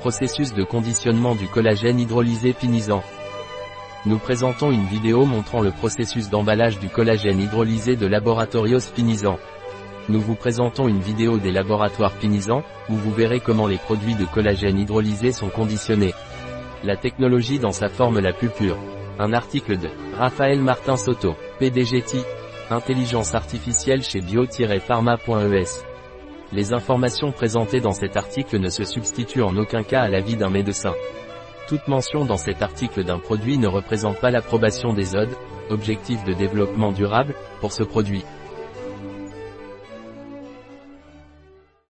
Processus de conditionnement du collagène hydrolysé pinisant. Nous présentons une vidéo montrant le processus d'emballage du collagène hydrolysé de Laboratorios Pinisant. Nous vous présentons une vidéo des laboratoires Pinisant, où vous verrez comment les produits de collagène hydrolysé sont conditionnés. La technologie dans sa forme la plus pure. Un article de Raphaël Martin Soto, PDGT, Intelligence artificielle chez bio-pharma.es. Les informations présentées dans cet article ne se substituent en aucun cas à l'avis d'un médecin. Toute mention dans cet article d'un produit ne représente pas l'approbation des ODE, objectifs de développement durable, pour ce produit.